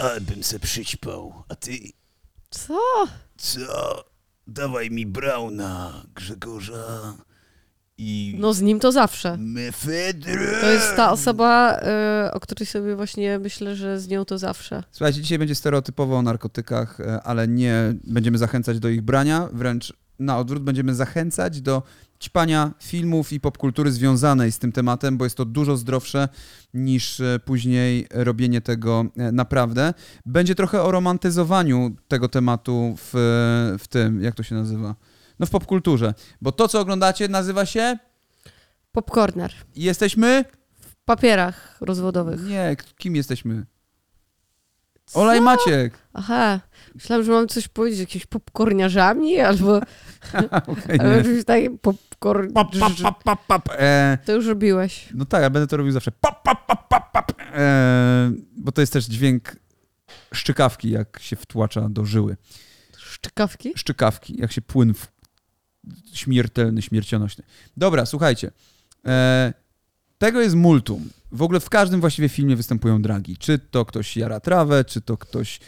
Ale bym se przyćpał. A ty Co? co? Dawaj mi Brauna, Grzegorza i No z nim to zawsze. mefedrę. To jest ta osoba, y, o której sobie właśnie myślę, że z nią to zawsze. Słuchajcie, dzisiaj będzie stereotypowo o narkotykach, e, ale nie będziemy zachęcać do ich brania, wręcz na odwrót będziemy zachęcać do ćpania filmów i popkultury związanej z tym tematem, bo jest to dużo zdrowsze niż e, później robienie tego e, naprawdę. Będzie trochę o romantyzowaniu tego tematu w, w tym, jak to się nazywa? No w popkulturze, bo to, co oglądacie, nazywa się Popcorner. Jesteśmy? W papierach rozwodowych. Nie, kim jesteśmy? Ola i Maciek. Aha. Myślałam, że mam coś powiedzieć, jakimiś popcorniarzami albo, Okej, albo czymś takim popcorn... Pap, pap, pap, pap, pap. E, To już robiłeś. no tak, ja będę to robił zawsze. Pap, pap, pap, pap, pap. E, bo to jest też dźwięk szczykawki, jak się wtłacza do żyły. Szczykawki? Szczykawki, jak się płyn w... śmiertelny, śmiercionośny. Dobra, słuchajcie. E, tego jest multum. W ogóle w każdym właściwie filmie występują dragi. Czy to ktoś jara trawę, czy to ktoś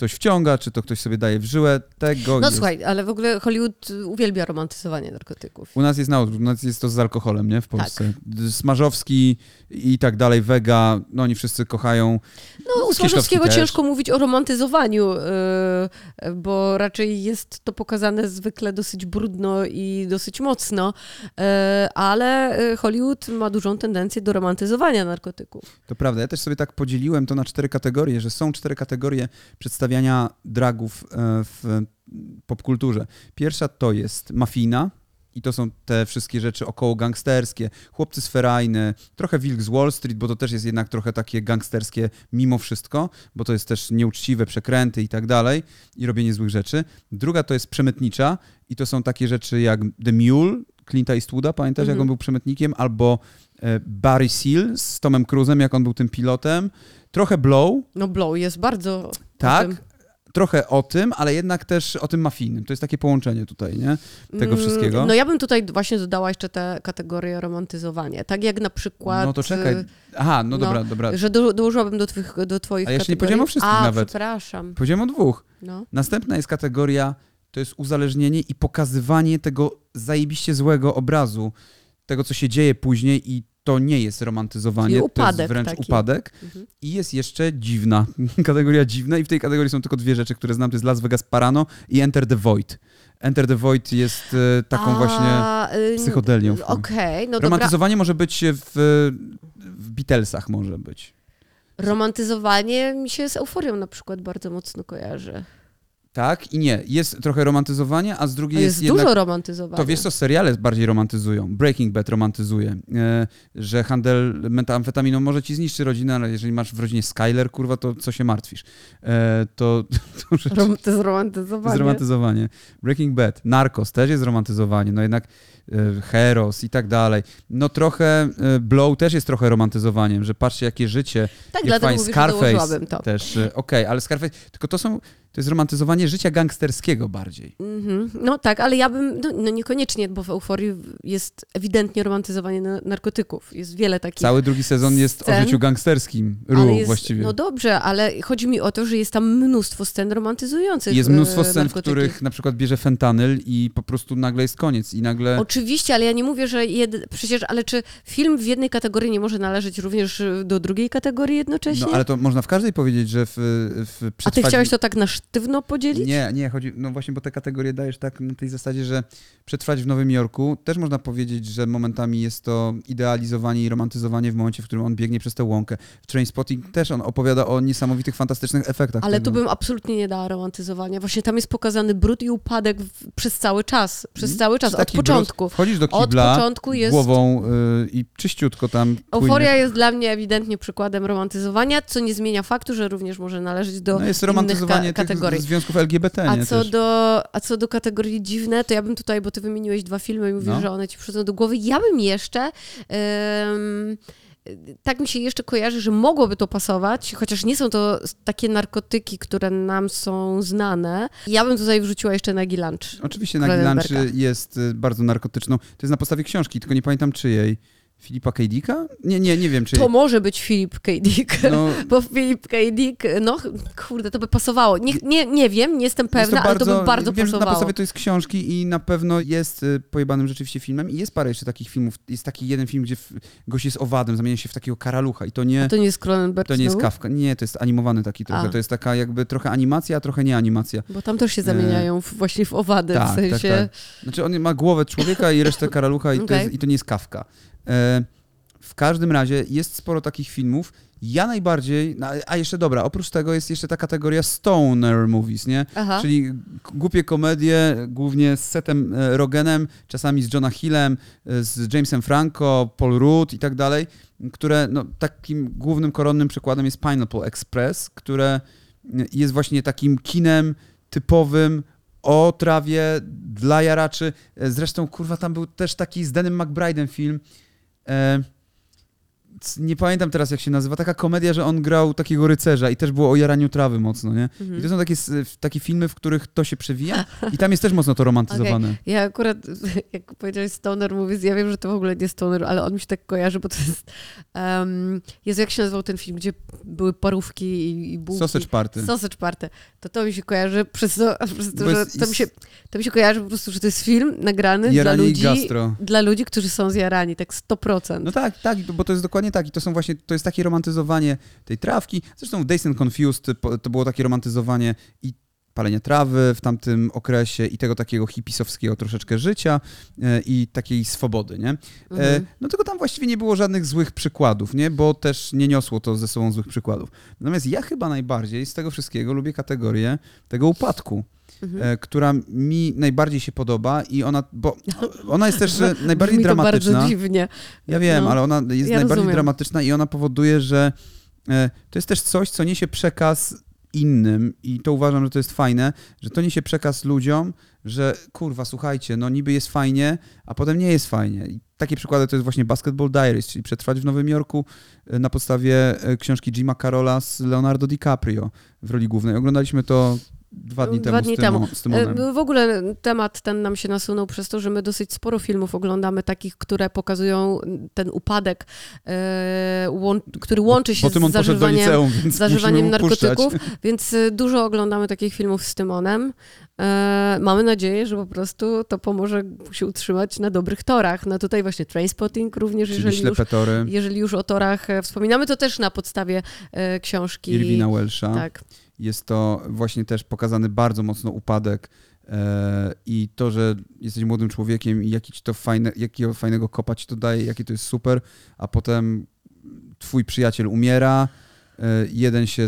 coś wciąga, czy to ktoś sobie daje w żyłę. Tego No jest. słuchaj, ale w ogóle Hollywood uwielbia romantyzowanie narkotyków. U nas jest na odwrót, u nas jest to z alkoholem, nie? W Polsce. Smażowski i tak dalej, Vega, no oni wszyscy kochają. No, u Smarzowskiego ciężko mówić o romantyzowaniu, yy, bo raczej jest to pokazane zwykle dosyć brudno i dosyć mocno, yy, ale yy, Hollywood ma dużą tendencję do romantyzowania narkotyków. To prawda, ja też sobie tak podzieliłem to na cztery kategorie, że są cztery kategorie przedstawiania dragów e, w popkulturze. Pierwsza to jest mafijna, i to są te wszystkie rzeczy około gangsterskie, chłopcy z trochę Wilk z Wall Street, bo to też jest jednak trochę takie gangsterskie mimo wszystko, bo to jest też nieuczciwe przekręty i tak dalej i robienie złych rzeczy. Druga to jest przemytnicza i to są takie rzeczy jak The Mule, Clint'a Eastwooda, pamiętasz jak Mhm. on był przemytnikiem, albo e, Barry Seal z Tomem Cruzem, jak on był tym pilotem. Trochę Blow, No Blow jest bardzo... tak, trochę o tym, ale jednak też o tym mafijnym. To jest takie połączenie tutaj, nie? Tego Mm, wszystkiego. No ja bym tutaj właśnie dodała jeszcze tę kategorię romantyzowanie. Tak jak na przykład... No to czekaj. yy, Aha, no no, dobra, dobra. Że do, dołożyłabym do, twych, do twoich A ja jeszcze nie kategorii. powiedziałem o wszystkich A, nawet. przepraszam. Powiedziałem o dwóch. No. Następna jest kategoria, to jest uzależnienie i pokazywanie tego zajebiście złego obrazu, tego, co się dzieje później i to nie jest romantyzowanie, to jest wręcz taki. upadek. Mhm. I jest jeszcze dziwna, kategoria dziwna i w tej kategorii są tylko dwie rzeczy, które znam, to jest Las Vegas Parano i Enter the Void. Enter the Void jest e, taką właśnie A, y, psychodelią. w- Okej, no dobra. Romantyzowanie może być w, w Beatlesach może być. Romantyzowanie mi się z euforią na przykład bardzo mocno kojarzy. Tak i nie. Jest trochę romantyzowanie, a z drugiej jest, jest jednak... dużo romantyzowania. To wiesz co, seriale bardziej romantyzują. Breaking Bad romantyzuje, e, że handel metamfetaminą może ci zniszczyć rodzinę, ale jeżeli masz w rodzinie Skyler, kurwa, to co się martwisz? E, to, to, Rom- to jest to jest romantyzowanie. romantyzowanie. Breaking Bad, Narcos też jest romantyzowanie, no jednak Heros i tak dalej. No trochę e, Blow też jest trochę romantyzowaniem, że patrzcie jakie życie, Tak, jak dlatego że Scarface to. też, e, okej, ale Scarface, tylko to są, to jest romantyzowanie życia gangsterskiego bardziej. Mhm. No tak, ale ja bym, no, no niekoniecznie, bo w euforii jest ewidentnie romantyzowanie na, narkotyków. Jest wiele takich. Cały drugi sezon jest o scen, życiu gangsterskim, ale Ru jest, właściwie. No dobrze, ale chodzi mi o to, że jest tam mnóstwo scen romantyzujących. Jest mnóstwo e, scen, w narkotyki. których na przykład bierze fentanyl i po prostu nagle jest koniec i nagle... Oczywiście, ale ja nie mówię, że jed... przecież, ale czy film w jednej kategorii nie może należeć również do drugiej kategorii jednocześnie? No ale to można w każdej powiedzieć, że w, w A ty chciałeś to tak na sztywno podzielić? Nie, nie, chodzi, no właśnie, bo te kategorie dajesz tak na tej zasadzie, że przetrwać w Nowym Jorku też można powiedzieć, że momentami jest to idealizowanie i romantyzowanie w momencie, w którym on biegnie przez tę łąkę. W Trainspotting też on opowiada o niesamowitych, fantastycznych efektach. Ale tu bym absolutnie nie dała romantyzowania. Właśnie tam jest pokazany brud i upadek w, przez cały czas. Przez cały czas, od początku. Brud, wchodzisz do Od kibla początku jest... głową y, i czyściutko tam Euforia płynie. jest dla mnie ewidentnie przykładem romantyzowania, co nie zmienia faktu, że również może należeć do No jest innych romantyzowanie ka- tych kategorii. związków LGBT, A nie? co, też. do, a co do kategorii dziwne, to ja bym tutaj, bo ty wymieniłeś dwa filmy i mówisz, No. że one ci przychodzą do głowy, ja bym jeszcze... tak mi się jeszcze kojarzy, że mogłoby to pasować, chociaż nie są to takie narkotyki, które nam są znane. Ja bym tutaj wrzuciła jeszcze Nagi Lunch. Oczywiście Nagi Lunch jest y, bardzo narkotyczną. To jest na podstawie książki, tylko nie pamiętam czyjej. Filipa K. Dicka? Nie, nie, nie wiem, czy... To może być Filip K. Dick. No, Bo Filip K. Dick, no kurde, to by pasowało. Nie, nie, nie wiem, nie jestem jest to pewna, ale to by bardzo wiem, że na pasowało. podstawie to jest książki i na pewno jest y, pojebanym rzeczywiście filmem i jest parę jeszcze takich filmów. Jest taki jeden film, gdzie gość jest owadem, zamienia się w takiego karalucha i to nie... To nie jest Cronenberg To nie jest? Kafka. Nie, to jest animowany taki trochę. A. To jest taka jakby trochę animacja, a trochę nie animacja. Bo tam też się zamieniają w, właśnie w owady, tak, w sensie... tak, tak. Znaczy on ma głowę człowieka i resztę karalucha i, to, Okej. jest, i to nie jest Kafka. E, w każdym razie jest sporo takich filmów. Ja najbardziej, no, a jeszcze dobra, oprócz tego jest jeszcze ta kategoria stoner movies, nie? Aha. Czyli głupie komedie, głównie z Setem e, Rogenem, czasami z Johna Hillem, e, z Jamesem Franco, Paul Rudd i tak dalej, które no, takim głównym koronnym przykładem jest Pineapple Express, które jest właśnie takim kinem typowym o trawie dla jaraczy. Zresztą, kurwa, tam był też taki z Denem McBride'em film. E, c- nie pamiętam teraz, jak się nazywa. Taka komedia, że on grał takiego rycerza i też było o jaraniu trawy mocno, nie? Mhm. I to są takie, takie filmy, w których to się przewija i tam jest też mocno to romantyzowane. Ja akurat, jak powiedziałeś stoner movies, ja wiem, że to w ogóle nie stoner, ale on mi się tak kojarzy, bo to jest... Um, Jezu, jak się nazywał ten film, gdzie były parówki i, i bułki? Sausage Party. Sausage Party. To to mi się kojarzy przez to, przez to że to mi, się, to mi się kojarzy po prostu, że to jest film nagrany dla ludzi, dla ludzi, którzy są zjarani, tak 100%. No tak, tak, bo to jest dokładnie tak. I to są właśnie, to jest takie romantyzowanie tej trawki. Zresztą w Days and Confused to było takie romantyzowanie i palenia trawy w tamtym okresie i tego takiego hipisowskiego troszeczkę życia e, i takiej swobody, nie? E, Mhm. No tylko tam właściwie nie było żadnych złych przykładów, nie? Bo też nie niosło to ze sobą złych przykładów. Natomiast ja chyba najbardziej z tego wszystkiego lubię kategorię tego upadku. Mhm. e, która mi najbardziej się podoba i ona, bo ona jest też najbardziej Brzmi to dramatyczna. bardzo dziwnie. Ja wiem, No, ale ona jest ja najbardziej rozumiem. dramatyczna i ona powoduje, że e, to jest też coś, co niesie przekaz innym i to uważam, że to jest fajne, że to niesie przekaz ludziom, że kurwa, słuchajcie, no niby jest fajnie, a potem nie jest fajnie. I takie przykłady to jest właśnie Basketball Diaries, czyli Przetrwać w Nowym Jorku e, na podstawie książki Jima Carola z Leonardo DiCaprio w roli głównej. Oglądaliśmy to dwa dni Dwa temu, dni Tymo, z Tymonem. E, W ogóle temat ten nam się nasunął przez to, że my dosyć sporo filmów oglądamy takich, które pokazują ten upadek, e, który łączy się z zażywaniem, liceum, zażywaniem narkotyków, więc e, dużo oglądamy takich filmów z Tymonem. Mamy nadzieję, że po prostu to pomoże się utrzymać na dobrych torach. No tutaj właśnie Trainspotting również, Czyli jeżeli już, tory jeżeli już o torach wspominamy, to też na podstawie książki. Irwina Welsha. Tak. Jest to właśnie też pokazany bardzo mocno upadek e, i to, że jesteś młodym człowiekiem i jaki to fajne, jakiego fajnego kopa ci to daje, jakie to jest super, a potem twój przyjaciel umiera, e, jeden się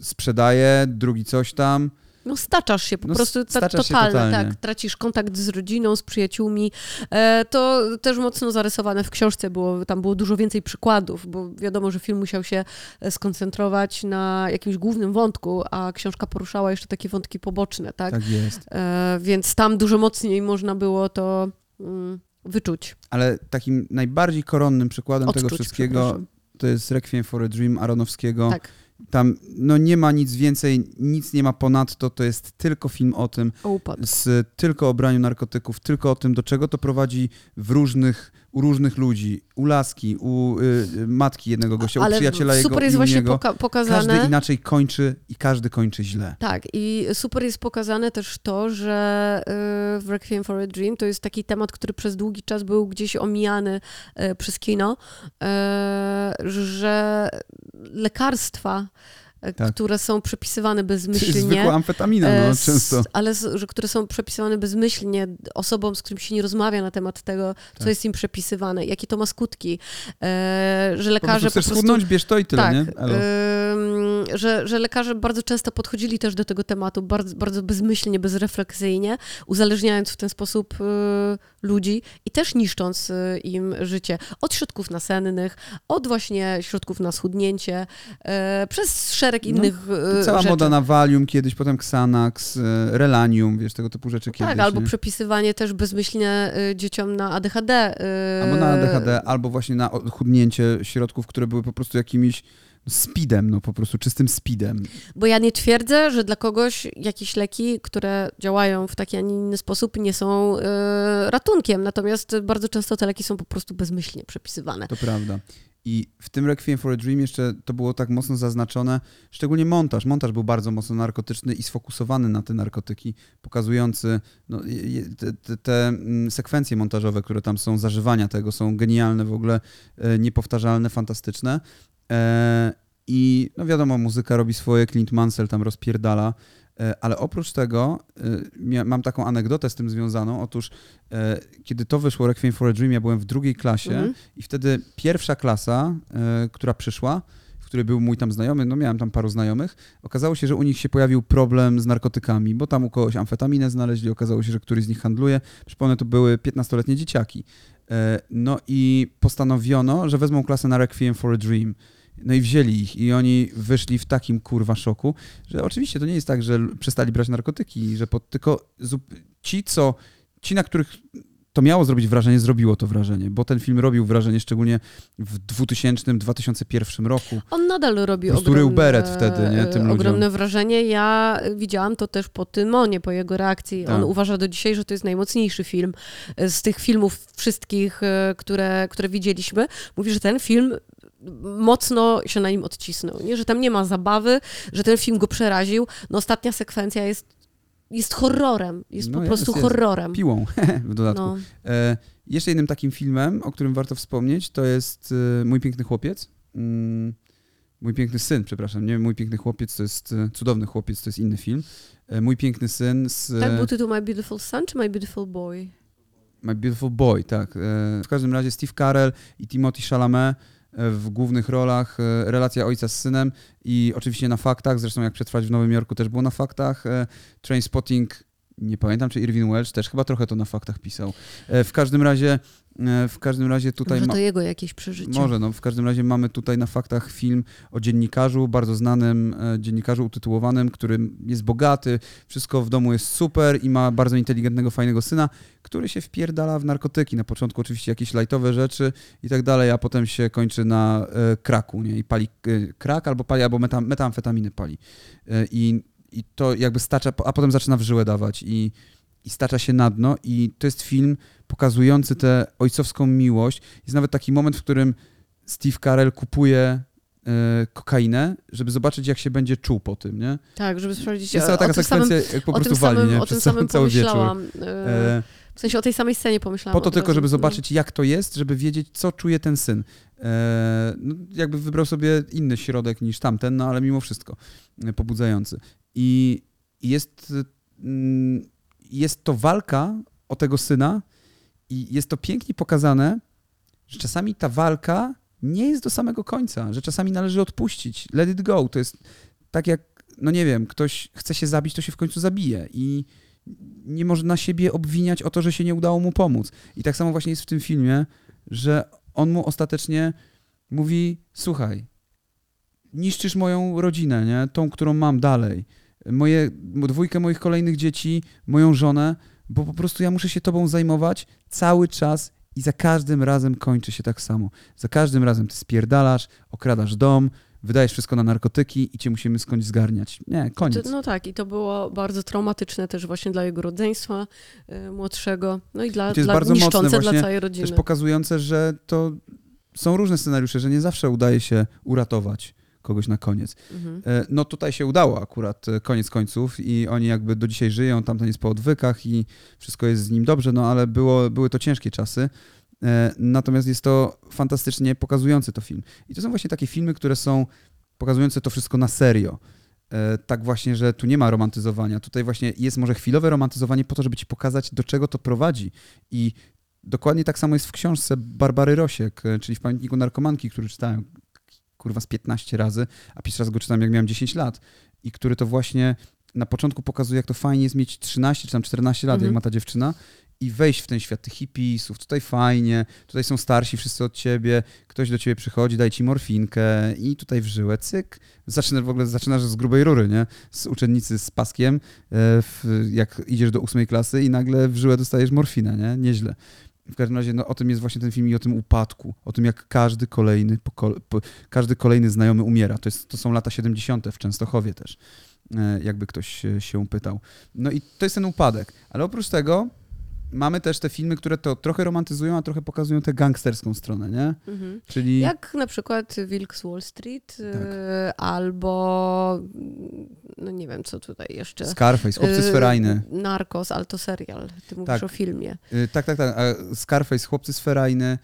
sprzedaje, drugi coś tam. No staczasz się po No, prostu ta, staczasz się totalnie, tak. Tracisz kontakt z rodziną, z przyjaciółmi. E, to też mocno zarysowane w książce było, tam było dużo więcej przykładów, bo wiadomo, że film musiał się e, skoncentrować na jakimś głównym wątku, a książka poruszała jeszcze takie wątki poboczne, tak? Tak jest. E, więc tam dużo mocniej można było to mm, wyczuć. Ale takim najbardziej koronnym przykładem tego Odczuć, wszystkiego przepraszam. to jest Requiem for a Dream Aronowskiego. Tak, Tam no, nie ma nic więcej, nic nie ma ponadto, to jest tylko film o tym, o z tylko o braniu narkotyków, tylko o tym, do czego to prowadzi w różnych, u różnych ludzi, u laski, u y, y, matki jednego gościa, u Ale przyjaciela jego super jest i u właśnie poka- pokazane. Każdy inaczej kończy i każdy kończy źle. Tak, i super jest pokazane też to, że y, w Requiem for a Dream to jest taki temat, który przez długi czas był gdzieś omijany y, przez kino, y, że lekarstwa, Tak. które są przepisywane To jest bezmyślnie, zwykła amfetamina, no, e, często. ale że które są przepisywane bezmyślnie osobom, z którymi się nie rozmawia na temat tego, co Tak. jest im przepisywane, jakie to ma skutki, e, że Po lekarze prostu chcesz po prostu schudnąć, bierz to i tyle, tak, nie? Ym, że, że lekarze bardzo często podchodzili też do tego tematu bardzo, bardzo bezmyślnie, bezrefleksyjnie, uzależniając w ten sposób y, ludzi i też niszcząc y, im życie. Od środków nasennych, od właśnie środków na schudnięcie, y, przez szereg No, innych y, Cała rzeczy. moda na Valium kiedyś, potem Xanax, e, Relanium, wiesz, tego typu rzeczy kiedyś. tak, albo nie? przepisywanie też bezmyślnie y, dzieciom na ADHD. Albo na ADHD, albo właśnie na chudnięcie środków, które były po prostu jakimiś speedem, no po prostu czystym speedem. Bo ja nie twierdzę, że dla kogoś jakieś leki, które działają w taki, a nie inny sposób, nie są e, ratunkiem. Natomiast bardzo często te leki są po prostu bezmyślnie przepisywane. To prawda. I w tym Requiem for a Dream jeszcze to było tak mocno zaznaczone, szczególnie montaż. Montaż był bardzo mocno narkotyczny i sfokusowany na te narkotyki, pokazujący no, te, te, te mm, sekwencje montażowe, które tam są, zażywania tego są genialne, w ogóle e, niepowtarzalne, fantastyczne. E, I no wiadomo, muzyka robi swoje, Clint Mansell tam rozpierdala, e, ale oprócz tego e, mam taką anegdotę z tym związaną. Otóż kiedy to wyszło Requiem for a Dream, ja byłem w drugiej klasie Mhm. i wtedy pierwsza klasa, która przyszła, w której był mój tam znajomy, no miałem tam paru znajomych, okazało się, że u nich się pojawił problem z narkotykami, bo tam u kogoś amfetaminę znaleźli, okazało się, że któryś z nich handluje. Przypomnę, to były 15-letnie dzieciaki. E, no i postanowiono, że wezmą klasę na Requiem for a Dream. No i wzięli ich i oni wyszli w takim kurwa szoku, że oczywiście to nie jest tak, że przestali brać narkotyki, że pod, tylko ci, co, ci, na których to miało zrobić wrażenie, zrobiło to wrażenie, bo ten film robił wrażenie szczególnie w 2000-2001 roku. On nadal robi Po prostu ogromne, beret wtedy, nie, tym ludziom. ogromne wrażenie. Ja widziałam to też po Tymonie, po jego reakcji. Tak. On uważa do dzisiaj, że to jest najmocniejszy film e, z tych filmów wszystkich, e, które, które widzieliśmy. Mówi, że ten film mocno się na nim odcisnął, nie? że tam nie ma zabawy, że ten film go przeraził. No ostatnia sekwencja jest, jest horrorem, jest No po jest, prostu jest. horrorem. Piłą w dodatku. No. E, jeszcze jednym takim filmem, o którym warto wspomnieć, to jest e, Mój piękny chłopiec. Mm, Mój piękny syn, przepraszam, nie Mój piękny chłopiec to jest e, Cudowny chłopiec, to jest inny film. E, Mój piękny syn z Tak był tytuł My Beautiful Son czy My Beautiful Boy? My Beautiful Boy, tak. E, w każdym razie Steve Carell i Timothy Chalamet w głównych rolach, e, relacja ojca z synem i oczywiście na faktach, zresztą jak przetrwać w Nowym Jorku też było na faktach. E, Trainspotting, nie pamiętam czy Irvin Welsh też chyba trochę to na faktach pisał. E, w każdym razie w każdym razie tutaj Może ma- to jego jakieś przeżycie. może, no w każdym razie mamy tutaj na faktach film o dziennikarzu, bardzo znanym e, dziennikarzu utytułowanym, który jest bogaty, wszystko w domu jest super i ma bardzo inteligentnego, fajnego syna, który się wpierdala w narkotyki. Na początku oczywiście jakieś lajtowe rzeczy i tak dalej, a potem się kończy na e, kraku, nie? I pali e, krak albo pali, albo meta, metamfetaminy pali. E, I, I to jakby stacza, a potem zaczyna w żyłę dawać i, i stacza się na dno i to jest film pokazujący tę ojcowską miłość. Jest nawet taki moment, w którym Steve Carell kupuje e, kokainę, żeby zobaczyć, jak się będzie czuł po tym, nie? Tak, żeby sprawdzić. Jest cała o taka tym samym- sekwencja, jak po o tym prostu wali, samym, nie? o tym Przez samym cały wieczór. pomyślałam. e, E, W sensie o tej samej scenie pomyślałam. po to tylko, żeby zobaczyć, jak to jest, żeby wiedzieć, co czuje ten syn. E, no, jakby wybrał sobie inny środek niż tamten, no ale mimo wszystko e, pobudzający. I i jest, mm, jest to walka o tego syna i jest to pięknie pokazane, że czasami ta walka nie jest do samego końca, że czasami należy odpuścić. Let it go. To jest tak jak, no nie wiem, ktoś chce się zabić, to się w końcu zabije i nie można siebie obwiniać o to, że się nie udało mu pomóc. I tak samo właśnie jest w tym filmie, że on mu ostatecznie mówi: Słuchaj, niszczysz moją rodzinę, nie? tą, którą mam dalej. Moje, dwójkę moich kolejnych dzieci, moją żonę, bo po prostu ja muszę się tobą zajmować cały czas i za każdym razem kończy się tak samo. Za każdym razem ty spierdalasz, okradasz dom, wydajesz wszystko na narkotyki i cię musimy skądś zgarniać. Nie, koniec. To, no tak, i to było bardzo traumatyczne też właśnie dla jego rodzeństwa y, młodszego, no i dla, dla mocne niszczące dla całej rodziny. Też pokazujące, że to są różne scenariusze, że nie zawsze udaje się uratować kogoś na koniec. Mhm. E, No tutaj się udało akurat e, koniec końców i oni jakby do dzisiaj żyją, tamten jest po odwykach i wszystko jest z nim dobrze, no ale było, były to ciężkie czasy. E, Natomiast jest to fantastycznie pokazujący to film. I to są właśnie takie filmy, które są pokazujące to wszystko na serio. Tak właśnie, że tu nie ma romantyzowania. Tutaj właśnie jest może chwilowe romantyzowanie po to, żeby ci pokazać, do czego to prowadzi. I dokładnie tak samo jest w książce Barbary Rosiek, czyli w Pamiętniku Narkomanki, który czytałem kurwa z 15 razy, a pierwszy raz go czytałem jak miałem 10 lat i który to właśnie na początku pokazuje, jak to fajnie jest mieć 13 czy tam 14 lat, Mhm. jak ma ta dziewczyna i wejść w ten świat tych hipisów, tutaj fajnie, tutaj są starsi wszyscy od ciebie, ktoś do ciebie przychodzi, daj ci morfinkę i tutaj w żyłę, cyk, zaczynasz w ogóle, zaczynasz z grubej rury, nie? Z uczennicy z paskiem, e, w, jak idziesz do ósmej klasy i nagle w żyłę dostajesz morfinę, nie? Nieźle. W każdym razie no, o tym jest właśnie ten film i o tym upadku, o tym jak każdy kolejny, po, każdy kolejny znajomy umiera. To, jest, to są lata 70. w Częstochowie też, e, jakby ktoś się- się pytał. No i to jest ten upadek. Ale oprócz tego mamy też te filmy, które to trochę romantyzują, a trochę pokazują tę gangsterską stronę, nie? Mhm. Czyli... Jak na przykład Wilk z Wall Street, Tak. y, albo no nie wiem, co tutaj jeszcze. Scarface, Chłopcy z Y, Ferajny. Narcos, ale to serial. Ty mówisz Tak. o filmie. Y, Tak, tak, tak. A Scarface, Chłopcy z Ferajny,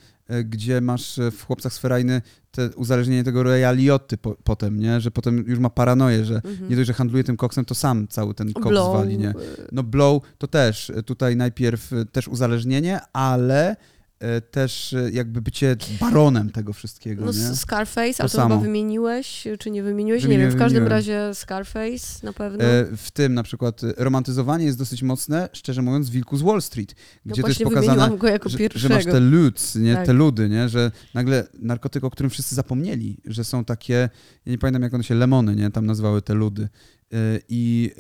gdzie masz y, w Chłopcach z Ferajny te uzależnienie tego Reya Lioty po, potem, nie? Że potem już ma paranoję, że Mhm. nie dość, że handluje tym koksem, to sam cały ten koks Blow, wali, nie? y, No Blow to też, tutaj najpierw też uzależnienie, ale też y, jakby bycie baronem tego wszystkiego, No, nie? Scarface, To ale to samo. chyba wymieniłeś, czy nie wymieniłeś? Wymieniłem, nie wiem, w każdym wymieniłem. razie Scarface na pewno. E, W tym na przykład romantyzowanie jest dosyć mocne, szczerze mówiąc, w Wilku z Wall Street, no gdzie jest właśnie pokazane, go jako że, pierwszego. że masz te luds, nie? Tak. te ludy, nie? że nagle narkotyk, o którym wszyscy zapomnieli, że są takie, ja nie pamiętam jak one się, lemony, nie? tam nazywały te ludy. Y, I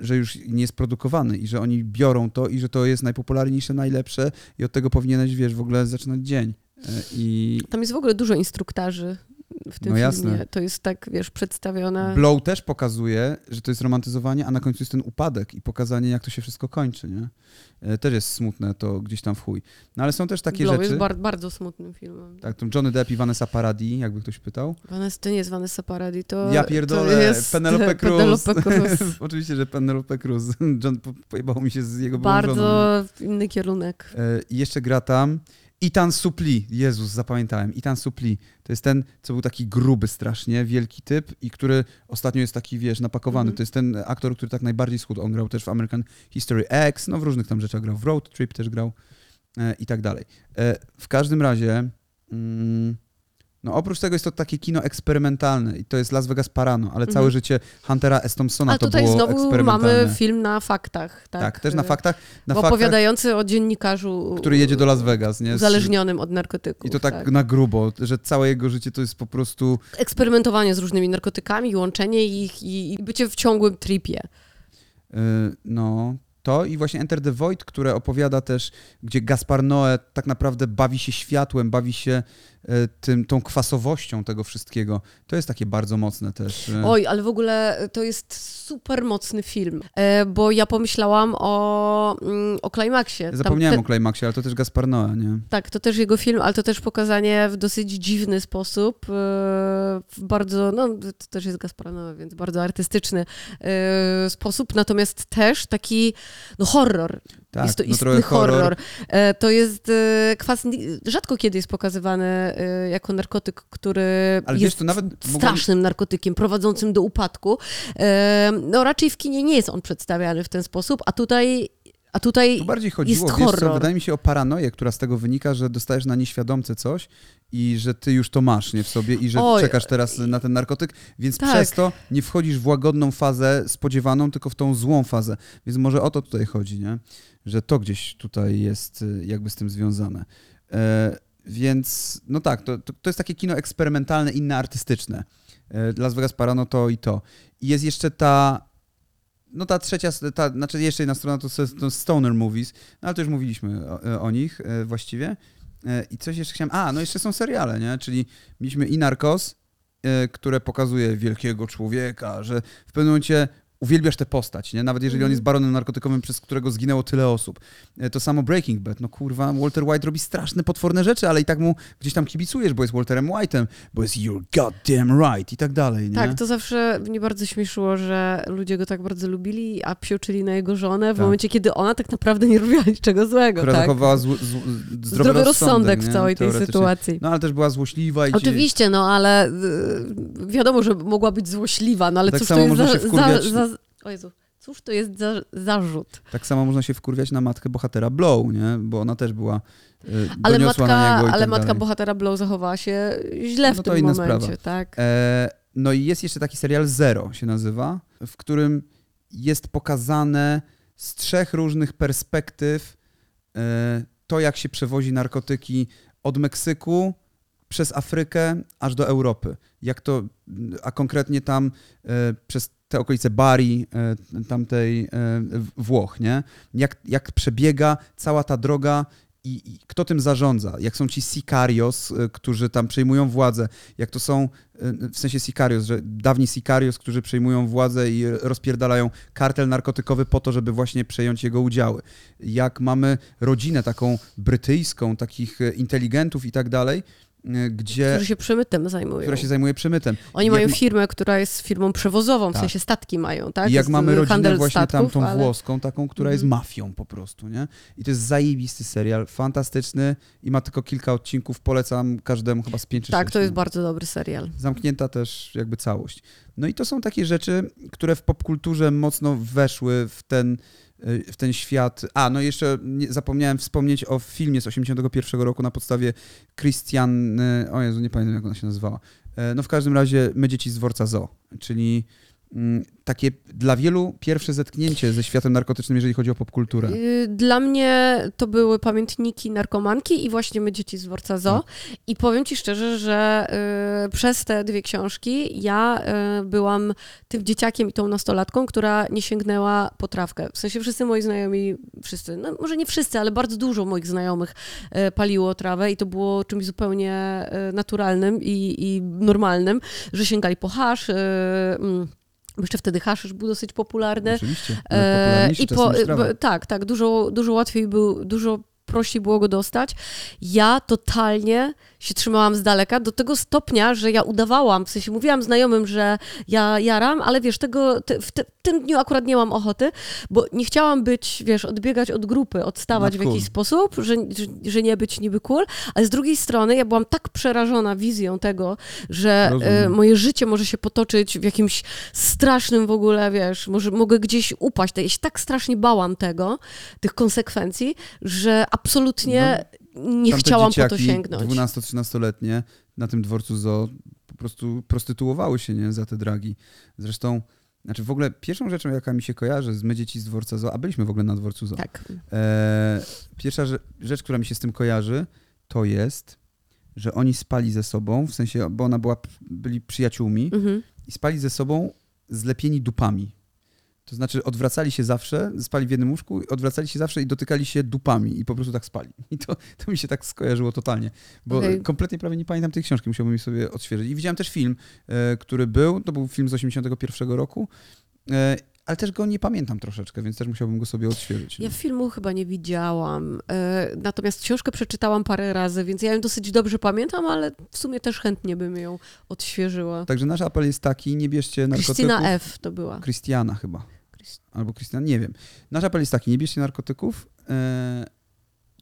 y, że już nie jest produkowany i że oni biorą to i że to jest najpopularniejsze, najlepsze i od tego powinieneś, wiesz, w ogóle zaczynać dzień. Y, I Tam jest w ogóle dużo instruktarzy w tym No jasne. filmie. To jest tak, wiesz, przedstawione. Blow też pokazuje, że to jest romantyzowanie, a na końcu jest ten upadek i pokazanie, jak to się wszystko kończy, nie? E, Też jest smutne to gdzieś tam w chuj. No ale są też takie Blow rzeczy. jest bar- bardzo smutnym filmem. Tak, to Johnny Depp i Vanessa Paradis, jakby ktoś pytał. Vanessa, to nie jest Vanessa Paradis, to, ja to pierdolę, jest Penelope Cruz. Penelope Cruz. Oczywiście, że Penelope Cruz. John po- pojebało mi się z jego. Bardzo inny kierunek. E, I jeszcze gra tam Itan Supli. Jezus, zapamiętałem. Itan Supli. To jest ten, co był taki gruby strasznie, wielki typ i który ostatnio jest taki, wiesz, napakowany. Mhm. To jest ten aktor, który tak najbardziej schudł. On grał też w American History X, no w różnych tam rzeczach grał. W Road Trip też grał e, i tak dalej. E, w każdym razie... Mm, no oprócz tego jest to takie kino eksperymentalne i to jest Las Vegas Parano, ale całe Mhm. życie Huntera S. Thompsona Ale to tutaj było znowu eksperymentalne. mamy film na faktach. Tak, tak, też na Y, faktach. Na faktach, opowiadający o dziennikarzu który jedzie do Las Vegas, nie? Uzależnionym od narkotyków. I to tak, na grubo, że całe jego życie to jest po prostu. Eksperymentowanie z różnymi narkotykami, łączenie ich i, i bycie w ciągłym tripie. Yy, no. To i właśnie Enter the Void, które opowiada też, gdzie Gaspar Noé tak naprawdę bawi się światłem, bawi się tym, tą kwasowością tego wszystkiego. To jest takie bardzo mocne też. e. Oj, ale w ogóle to jest super mocny film, e, bo ja pomyślałam o, mm, o Climaxie. Zapomniałem te- o Climaxie, ale to też Gaspar Noé, nie? Tak, to też jego film, ale to też pokazanie w dosyć dziwny sposób, e, w bardzo, no to też jest Gasparanowe, więc bardzo artystyczny e, sposób, natomiast też taki, no horror. Tak, jest to no istny horror. horror. E, To jest e, kwas, rzadko kiedy jest pokazywany e, jako narkotyk, który Ale jest wiesz, to nawet mogłem- strasznym narkotykiem, prowadzącym do upadku. E, No raczej w kinie nie jest on przedstawiany w ten sposób, a tutaj, a tutaj Tu bardziej chodziło, jest wiesz co, wydaje mi się o paranoję, która z tego wynika, że dostajesz na nieświadomce coś i że ty już to masz nie w sobie i że Oj, czekasz teraz na ten narkotyk, więc tak. przez to nie wchodzisz w łagodną fazę spodziewaną, tylko w tą złą fazę. Więc może o to tutaj chodzi, nie? Że to gdzieś tutaj jest y, jakby z tym związane. E, więc no tak, to, to, to jest takie kino eksperymentalne, inne artystyczne. E, Las Vegas Parano to i to. I jest jeszcze ta no ta trzecia, ta, znaczy jeszcze jedna strona to, to Stoner Movies, no ale to już mówiliśmy o, o nich e, właściwie. E, I coś jeszcze chciałem, a no jeszcze są seriale, nie? Czyli mieliśmy i Narcos, e, które pokazuje wielkiego człowieka, że w pewnym momencie uwielbiasz tę postać, nie? Nawet jeżeli on Mhm. jest baronem narkotykowym, przez którego zginęło tyle osób. E, To samo Breaking Bad, no kurwa, Walter White robi straszne, potworne rzeczy, ale i tak mu gdzieś tam kibicujesz, bo jest Walterem White'em, bo jest you're goddamn right i tak dalej, nie? Tak, to zawsze mnie bardzo śmieszyło, że ludzie go tak bardzo lubili, a psioczyli na jego żonę w Tak. momencie, kiedy ona tak naprawdę nie robiła niczego złego. która tak? zachowała zł, zł, zdrowy, zdrowy rozsądek nie? w całej tej sytuacji. No ale też była złośliwa i ci- Oczywiście, no ale y, wiadomo, że mogła być złośliwa, no ale Tak cóż to jest za, za, za... O Jezu, cóż to jest za zarzut? Tak samo można się wkurwiać na matkę bohatera Blow, nie? Bo ona też była y, Ale matka, na niego i ale tak matka dalej. bohatera Blow zachowała się źle w No to tym momencie, sprawa. tak? E, no i jest jeszcze taki serial Zero się nazywa, w którym jest pokazane z trzech różnych perspektyw e, to, jak się przewozi narkotyki od Meksyku przez Afrykę aż do Europy. Jak to, a konkretnie tam e, przez te okolice Bari, e, tamtej e, Włoch, nie? Jak, jak przebiega cała ta droga i, i kto tym zarządza, jak są ci sicarios, y, którzy tam przejmują władzę, jak to są, w sensie sicarios, że dawni sicarios, którzy przejmują władzę i rozpierdalają kartel narkotykowy po to, żeby właśnie przejąć jego udziały. Jak mamy rodzinę taką brytyjską, takich inteligentów i tak dalej, gdzie, Którzy się przemytem zajmują. która się zajmuje przemytem. Oni Jak mają ma- firmę, która jest firmą przewozową, w Tak. sensie statki mają, tak? I jak Jest, mamy y, rodzinę właśnie statków, tamtą ale... włoską, taką, która jest Mhm. mafią po prostu, nie? I to jest zajebisty serial, fantastyczny i ma tylko kilka odcinków, polecam każdemu chyba z pięć czy Tak, to jest nie? bardzo dobry serial. Zamknięta też jakby całość. No i to są takie rzeczy, które w popkulturze mocno weszły w ten, y, w ten świat. A, no jeszcze zapomniałem wspomnieć o filmie z 81 roku na podstawie Christian, y, o Jezu, nie pamiętam jak ona się nazywała. E, No w każdym razie My dzieci z dworca Zoo, czyli takie dla wielu pierwsze zetknięcie ze światem narkotycznym, jeżeli chodzi o popkulturę. Y, Dla mnie to były pamiętniki narkomanki i właśnie my dzieci z dworca Zoo. No. I powiem ci szczerze, że y, przez te dwie książki ja y, byłam tym dzieciakiem i tą nastolatką, która nie sięgnęła po trawkę. W sensie wszyscy moi znajomi, wszyscy, no może nie wszyscy, ale bardzo dużo moich znajomych y, paliło trawę i to było czymś zupełnie y, naturalnym i, i normalnym, że sięgali po hasz. Bo jeszcze wtedy haszysz był dosyć popularny. Oczywiście. E, I po, b- tak, tak, dużo, dużo łatwiej był, dużo prościej było go dostać. Ja totalnie się trzymałam z daleka do tego stopnia, że ja udawałam, w sensie mówiłam znajomym, że ja jaram, ale wiesz, tego, te, w, te, tym dniu akurat nie mam ochoty, bo nie chciałam być, wiesz, odbiegać od grupy, odstawać No w cool. jakiś sposób, że, że, że nie być niby cool, ale z drugiej strony ja byłam tak przerażona wizją tego, że e, moje życie może się potoczyć w jakimś strasznym w ogóle, wiesz, może mogę gdzieś upaść. Ja się tak strasznie bałam tego, tych konsekwencji, że absolutnie nie Tamte chciałam po to sięgnąć. 12-13-letnie na tym dworcu zoo po prostu prostytuowały się nie, za te dragi. Zresztą, znaczy w ogóle pierwszą rzeczą, jaka mi się kojarzy z my dzieci z dworca zoo, a byliśmy w ogóle na dworcu zoo. Tak. E, pierwsza rze- rzecz, która mi się z tym kojarzy, to jest, że oni spali ze sobą, w sensie, bo ona była, byli przyjaciółmi Mhm. i spali ze sobą zlepieni dupami. To znaczy odwracali się zawsze, spali w jednym łóżku, odwracali się zawsze i dotykali się dupami i po prostu tak spali. I to, to mi się tak skojarzyło totalnie, bo Okej. kompletnie prawie nie pamiętam tej książki, musiałbym sobie odświeżyć. I widziałem też film, e, który był, to był film z 81 roku, e, ale też go nie pamiętam troszeczkę, więc też musiałbym go sobie odświeżyć. Ja filmu chyba nie widziałam, e, natomiast książkę przeczytałam parę razy, więc ja ją dosyć dobrze pamiętam, ale w sumie też chętnie bym ją odświeżyła. Także nasz apel jest taki, nie bierzcie narkotyków. Krystyna F. to była. Krystiana chyba. Albo Krystian, nie wiem. Nasz apel jest taki, nie bierzcie narkotyków, e,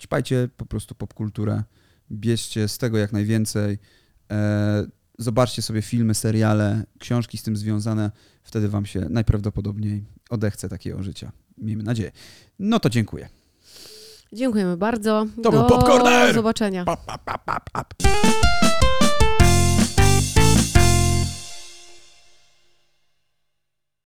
ćpajcie po prostu popkulturę, bierzcie z tego jak najwięcej, e, zobaczcie sobie filmy, seriale, książki z tym związane, wtedy wam się najprawdopodobniej odechce takiego życia. Miejmy nadzieję. No to dziękuję. Dziękujemy bardzo. To był Do Popcorner! zobaczenia. Pap, pap, pap.